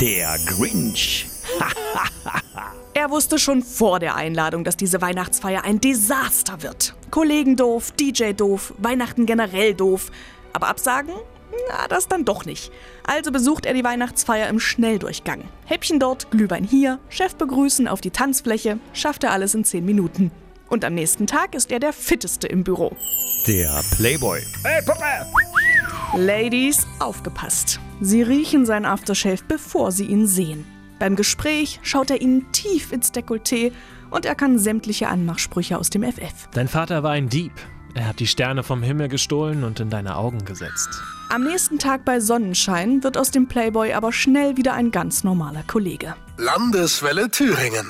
Der Grinch. Er wusste schon vor der Einladung, dass diese Weihnachtsfeier ein Desaster wird. Kollegen doof, DJ doof, Weihnachten generell doof. Aber absagen? Na, das dann doch nicht. Also besucht er die Weihnachtsfeier im Schnelldurchgang. Häppchen dort, Glühwein hier, Chef begrüßen auf die Tanzfläche, schafft er alles in 10 Minuten. Und am nächsten Tag ist er der fitteste im Büro. Der Playboy. Hey, Puppe! Ladies, aufgepasst. Sie riechen sein Aftershave, bevor sie ihn sehen. Beim Gespräch schaut er ihnen tief ins Dekolleté und er kann sämtliche Anmachsprüche aus dem FF. Dein Vater war ein Dieb. Er hat die Sterne vom Himmel gestohlen und in deine Augen gesetzt. Am nächsten Tag bei Sonnenschein wird aus dem Playboy aber schnell wieder ein ganz normaler Kollege. Landeswelle Thüringen.